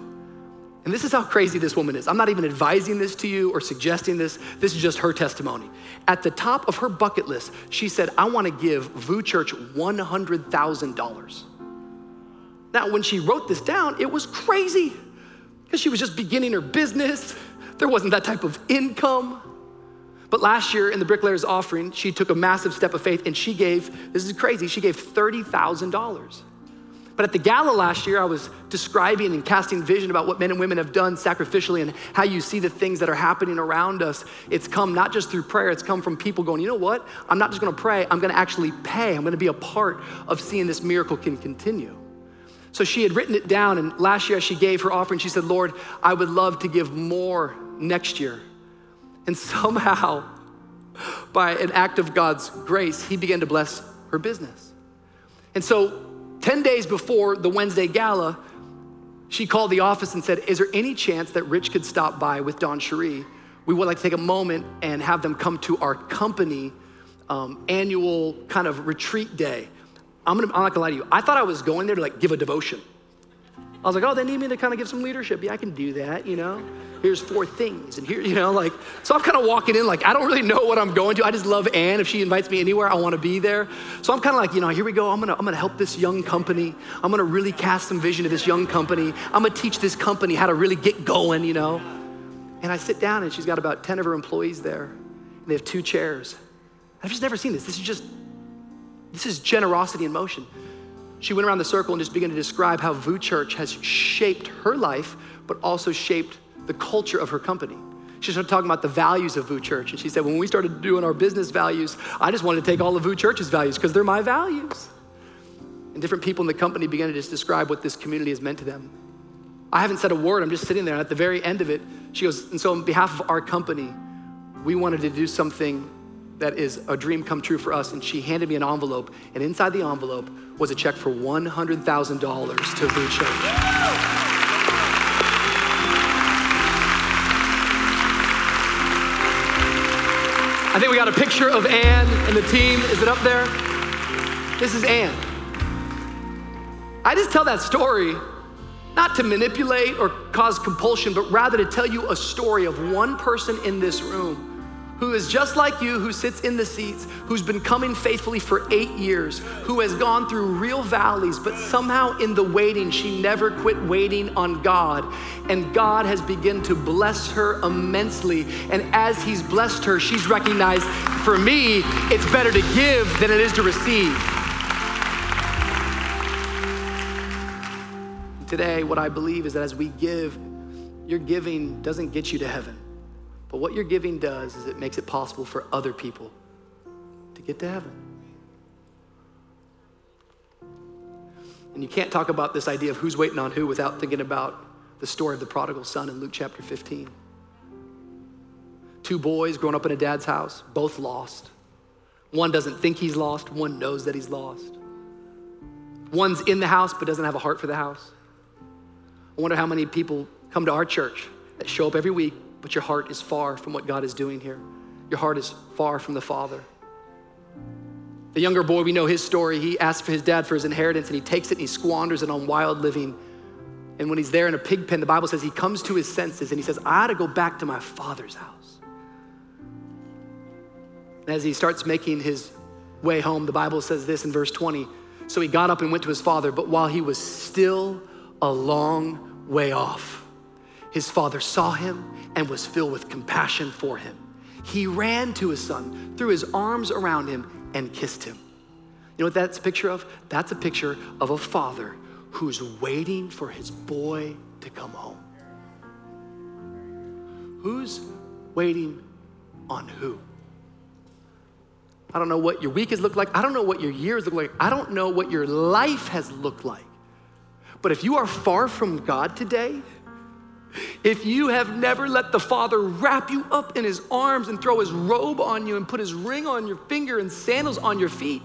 [SPEAKER 2] And this is how crazy this woman is. I'm not even advising this to you or suggesting this. This is just her testimony. At the top of her bucket list, she said, I want to give VOUS Church $100,000. Now, when she wrote this down, it was crazy because she was just beginning her business. There wasn't that type of income. But last year in the bricklayer's offering, she took a massive step of faith and she gave, this is crazy, she gave $30,000. But at the gala last year, I was describing and casting vision about what men and women have done sacrificially and how you see the things that are happening around us. It's come not just through prayer, it's come from people going, you know what? I'm not just gonna pray, I'm gonna actually pay. I'm gonna be a part of seeing this miracle can continue. So she had written it down, and last year she gave her offering. She said, Lord, I would love to give more next year. And somehow, by an act of God's grace, He began to bless her business. And so, 10 days before the Wednesday gala, she called the office and said, Is there any chance that Rich could stop by with DawnCheré? We would like to take a moment and have them come to our company um, annual kind of retreat day. I'm, gonna, I'm not gonna lie to you. I thought I was going there to like give a devotion. I was like, oh, they need me to kind of give some leadership. Yeah, I can do that, you know? Here's four things. And here, you know, like, so I'm kind of walking in like, I don't really know what I'm going to. I just love Ann. If she invites me anywhere, I want to be there. So I'm kind of like, you know, here we go. I'm gonna, I'm gonna help this young company. I'm gonna really cast some vision to this young company. I'm gonna teach this company how to really get going, you know? And I sit down and she's got about 10 of her employees there. And they have two chairs. I've just never seen this. This is just, this is generosity in motion. She went around the circle and just began to describe how VOUS Church has shaped her life, but also shaped the culture of her company. She started talking about the values of VOUS Church. And she said, when we started doing our business values, I just wanted to take all of VOUS Church's values because they're my values. And different people in the company began to just describe what this community has meant to them. I haven't said a word, I'm just sitting there. And at the very end of it, she goes, and so on behalf of our company, we wanted to do something that is a dream come true for us. And she handed me an envelope, and inside the envelope was a check for $100,000 to VOUS Church. I think we got a picture of Anne and the team. Is it up there? This is Anne. I just tell that story not to manipulate or cause compulsion, but rather to tell you a story of one person in this room who is just like you, who sits in the seats, who's been coming faithfully for eight years, who has gone through real valleys, but somehow in the waiting, she never quit waiting on God. And God has begun to bless her immensely. And as He's blessed her, she's recognized for me, it's better to give than it is to receive. Today, what I believe is that as we give, your giving doesn't get you to heaven. But what your giving does is it makes it possible for other people to get to heaven. And you can't talk about this idea of who's waiting on who without thinking about the story of the prodigal son in Luke chapter 15. Two boys growing up in a dad's house, both lost. One doesn't think he's lost, one knows that he's lost. One's in the house but doesn't have a heart for the house. I wonder how many people come to our church that show up every week but your heart is far from what God is doing here. Your heart is far from the Father. The younger boy, we know his story. He asks for his dad for his inheritance and he takes it and he squanders it on wild living. And when he's there in a pig pen, the Bible says he comes to his senses and he says, I ought to go back to my father's house. And as he starts making his way home, the Bible says this in verse 20. So he got up and went to his father, but while he was still a long way off, his father saw him and was filled with compassion for him. He ran to his son, threw his arms around him, and kissed him. You know what that's a picture of? That's a picture of a father who's waiting for his boy to come home. Who's waiting on who? I don't know what your week has looked like. I don't know what your years look like. I don't know what your life has looked like. But if you are far from God today, if you have never let the Father wrap you up in his arms and throw his robe on you and put his ring on your finger and sandals on your feet,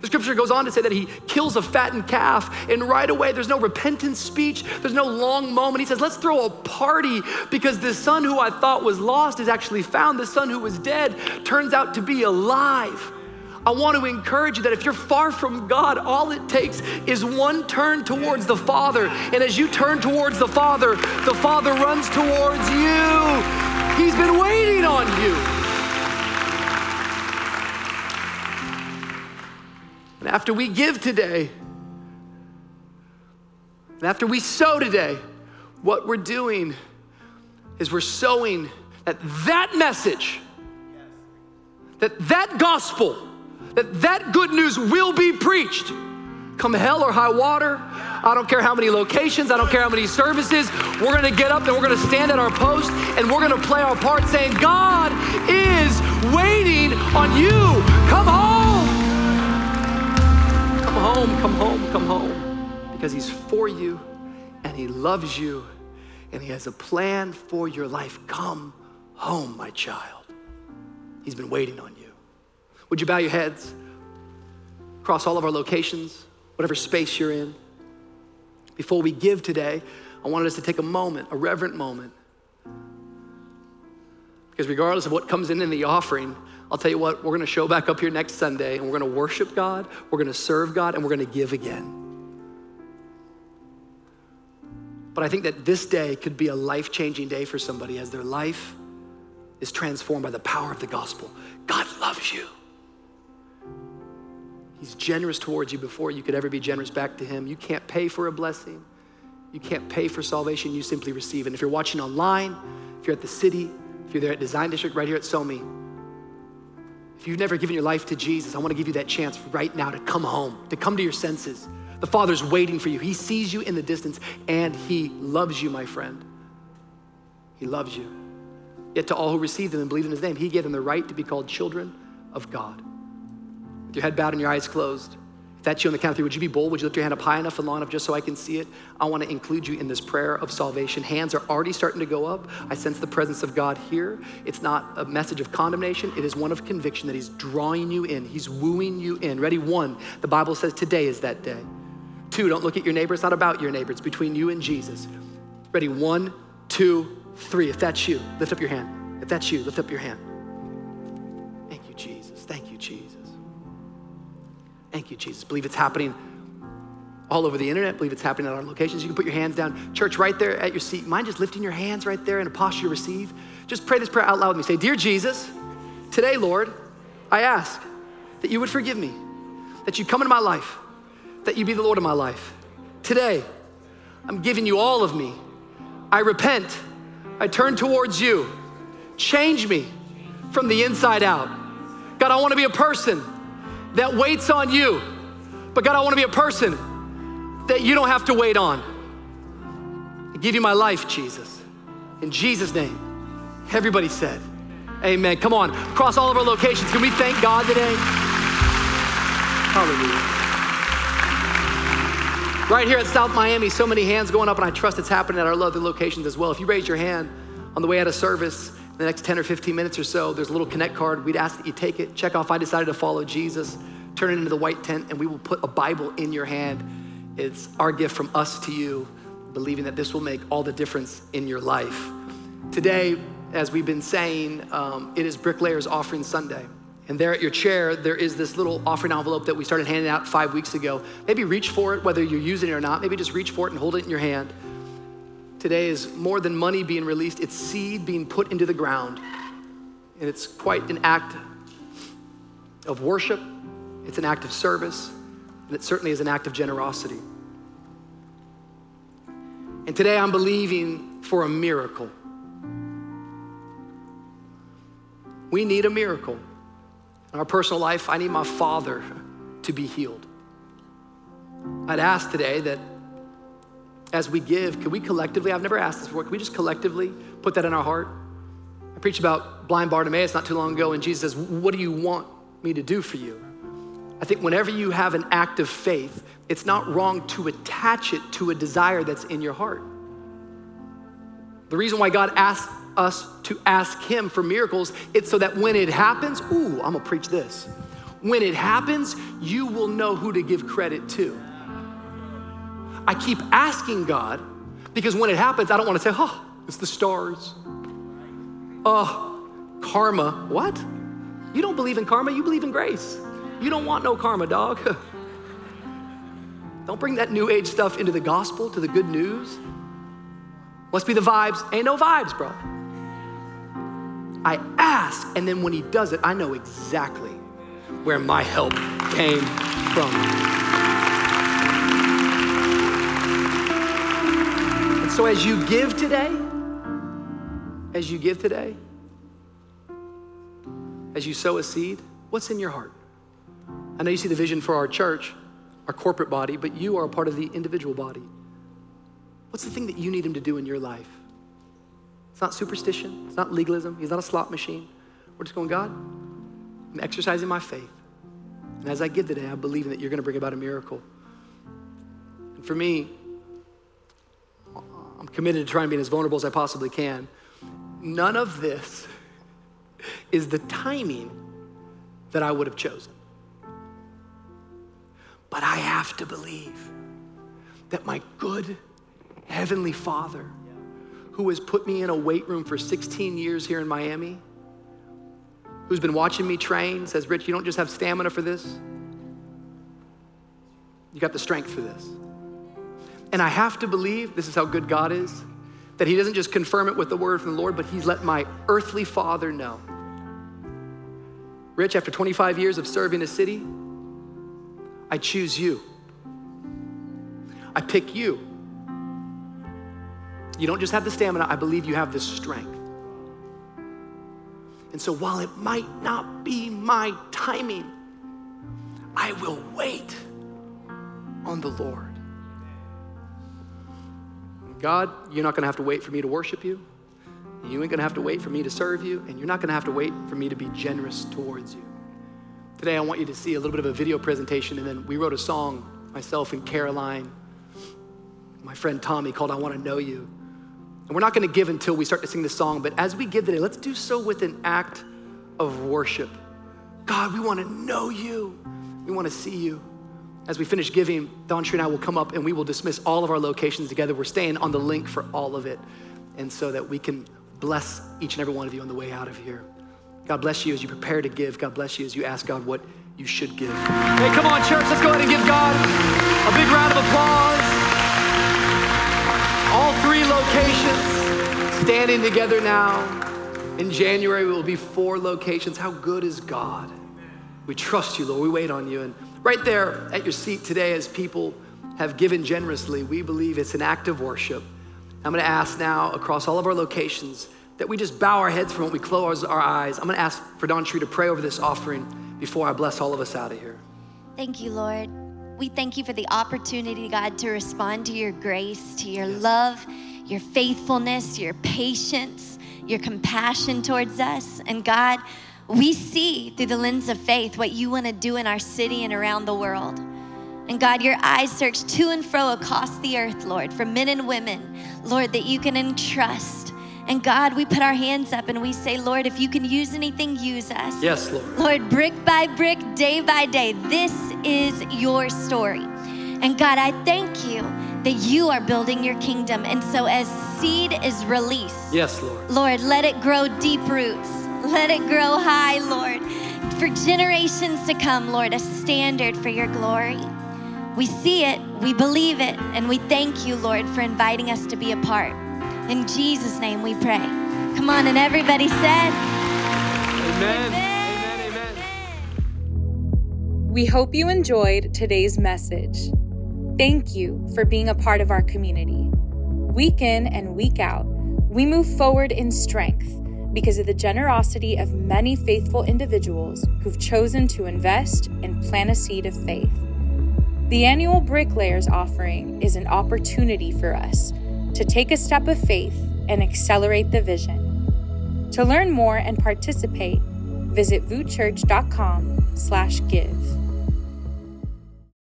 [SPEAKER 2] the scripture goes on to say that he kills a fattened calf, and right away there's no repentance speech, there's no long moment. He says, Let's throw a party because this son who I thought was lost is actually found. This son who was dead turns out to be alive. I want to encourage you that if you're far from God, all it takes is one turn towards the Father. And as you turn towards the Father, the Father runs towards you. He's been waiting on you. And after we give today, and after we sow today, what we're doing is we're sowing that that message, that that gospel, that that good news will be preached. Come hell or high water. I don't care how many locations, I don't care how many services. We're gonna get up and we're gonna stand at our post and we're gonna play our part saying, God is waiting on you. Come home. Come home, come home, come home. Because He's for you and He loves you and He has a plan for your life. Come home, my child. He's been waiting on you. Would you bow your heads across all of our locations, whatever space you're in? Before we give today, I wanted us to take a moment, a reverent moment. Because regardless of what comes in in the offering, I'll tell you what, we're gonna show back up here next Sunday and we're gonna worship God, we're gonna serve God, and we're gonna give again. But I think that this day could be a life changing day for somebody as their life is transformed by the power of the gospel. God loves you. He's generous towards you before you could ever be generous back to Him. You can't pay for a blessing. You can't pay for salvation. You simply receive. And if you're watching online, if you're at the city, if you're there at Design District right here at SoMe, if you've never given your life to Jesus, I want to give you that chance right now to come home, to come to your senses. The Father's waiting for you. He sees you in the distance and He loves you, my friend. He loves you. Yet to all who receive Him and believe in His name, He gave them the right to be called children of God with your head bowed and your eyes closed. If that's you on the count of three, would you be bold? Would you lift your hand up high enough and long enough just so I can see it? I want to include you in this prayer of salvation. Hands are already starting to go up. I sense the presence of God here. It's not a message of condemnation, it is one of conviction that He's drawing you in, He's wooing you in. Ready? One, the Bible says today is that day. Two, don't look at your neighbor. It's not about your neighbor, it's between you and Jesus. Ready? One, two, three. If that's you, lift up your hand. If that's you, lift up your hand. Thank you, Jesus. Believe it's happening all over the internet. Believe it's happening at our locations. You can put your hands down. Church, right there at your seat. Mind just lifting your hands right there in a posture to receive? Just pray this prayer out loud with me. Say, Dear Jesus, today, Lord, I ask that you would forgive me, that you come into my life, that you be the Lord of my life. Today, I'm giving you all of me. I repent. I turn towards you. Change me from the inside out. God, I want to be a person that waits on you. But God, I want to be a person that you don't have to wait on. I give you my life, Jesus. In Jesus' name. Everybody said, Amen. Come on, across all of our locations, can we thank God today? Hallelujah. Right here at South Miami, so many hands going up, and I trust it's happening at our other locations as well. If you raise your hand on the way out of service, the next 10 or 15 minutes or so, there's a little connect card. We'd ask that you take it, check off, I decided to follow Jesus, turn it into the white tent, and we will put a Bible in your hand. It's our gift from us to you, believing that this will make all the difference in your life. Today, as we've been saying, um, it is Bricklayers Offering Sunday. And there at your chair, there is this little offering envelope that we started handing out five weeks ago. Maybe reach for it, whether you're using it or not. Maybe just reach for it and hold it in your hand today is more than money being released, it's seed being put into the ground. And it's quite an act of worship, it's an act of service, and it certainly is an act of generosity. And today I'm believing for a miracle. We need a miracle. In our personal life, I need my father to be healed. I'd ask today that as we give, can we collectively, I've never asked this before, can we just collectively put that in our heart? I preached about blind Bartimaeus not too long ago, and Jesus says, What do you want me to do for you? I think whenever you have an act of faith, it's not wrong to attach it to a desire that's in your heart. The reason why God asks us to ask Him for miracles, it's so that when it happens, ooh, I'm gonna preach this. When it happens, you will know who to give credit to. I keep asking God because when it happens, I don't want to say, oh, it's the stars. Oh, karma. What? You don't believe in karma, you believe in grace. You don't want no karma, dog. don't bring that new age stuff into the gospel, to the good news. Must be the vibes. Ain't no vibes, bro. I ask, and then when he does it, I know exactly where my help came from. So as you give today, as you give today, as you sow a seed, what's in your heart? I know you see the vision for our church, our corporate body, but you are a part of the individual body. What's the thing that you need him to do in your life? It's not superstition, it's not legalism, he's not a slot machine. We're just going, God, I'm exercising my faith. And as I give today, I'm believing that you're going to bring about a miracle. And for me, I'm committed to trying to be as vulnerable as I possibly can. None of this is the timing that I would have chosen. But I have to believe that my good Heavenly Father, who has put me in a weight room for 16 years here in Miami, who's been watching me train, says, Rich, you don't just have stamina for this, you got the strength for this. And I have to believe, this is how good God is, that He doesn't just confirm it with the word from the Lord, but He's let my earthly Father know. Rich, after 25 years of serving a city, I choose you. I pick you. You don't just have the stamina, I believe you have the strength. And so while it might not be my timing, I will wait on the Lord. God, you're not gonna have to wait for me to worship you. You ain't gonna have to wait for me to serve you, and you're not gonna have to wait for me to be generous towards you. Today, I want you to see a little bit of a video presentation, and then we wrote a song, myself and Caroline, my friend Tommy, called I Wanna Know You. And we're not gonna give until we start to sing the song, but as we give today, let's do so with an act of worship. God, we wanna know you, we wanna see you. As we finish giving, DawnCheré and I will come up and we will dismiss all of our locations together. We're staying on the link for all of it, and so that we can bless each and every one of you on the way out of here. God bless you as you prepare to give. God bless you as you ask God what you should give. Hey, come on, church, let's go ahead and give God a big round of applause. All three locations standing together now. In January, we will be four locations. How good is God? We trust you, Lord. We wait on you. And right there at your seat today, as people have given generously, we believe it's an act of worship. I'm going to ask now across all of our locations that we just bow our heads for when we close our eyes. I'm going to ask for DawnCheré to pray over this offering before I bless all of us out of here.
[SPEAKER 5] Thank you, Lord. We thank you for the opportunity, God, to respond to your grace, to your love, your faithfulness, your patience, your compassion towards us. And God, we see through the lens of faith what you want to do in our city and around the world. And God, your eyes search to and fro across the earth, Lord, for men and women, Lord, that you can entrust. And God, we put our hands up and we say, Lord, if you can use anything, use us.
[SPEAKER 2] Yes, Lord.
[SPEAKER 5] Lord, brick by brick, day by day, this is your story. And God, I thank you that you are building your kingdom. And so as seed is released,
[SPEAKER 2] Yes, Lord.
[SPEAKER 5] Lord, let it grow deep roots. Let it grow high, Lord, for generations to come, Lord, a standard for your glory. We see it, we believe it, and we thank you, Lord, for inviting us to be a part. In Jesus' name we pray. Come on, and everybody said,
[SPEAKER 2] Amen. Amen. Amen.
[SPEAKER 1] We hope you enjoyed today's message. Thank you for being a part of our community. Week in and week out, we move forward in strength because of the generosity of many faithful individuals who've chosen to invest and plant a seed of faith. The annual Bricklayers offering is an opportunity for us to take a step of faith and accelerate the vision. To learn more and participate, visit vouschurch.com slash give.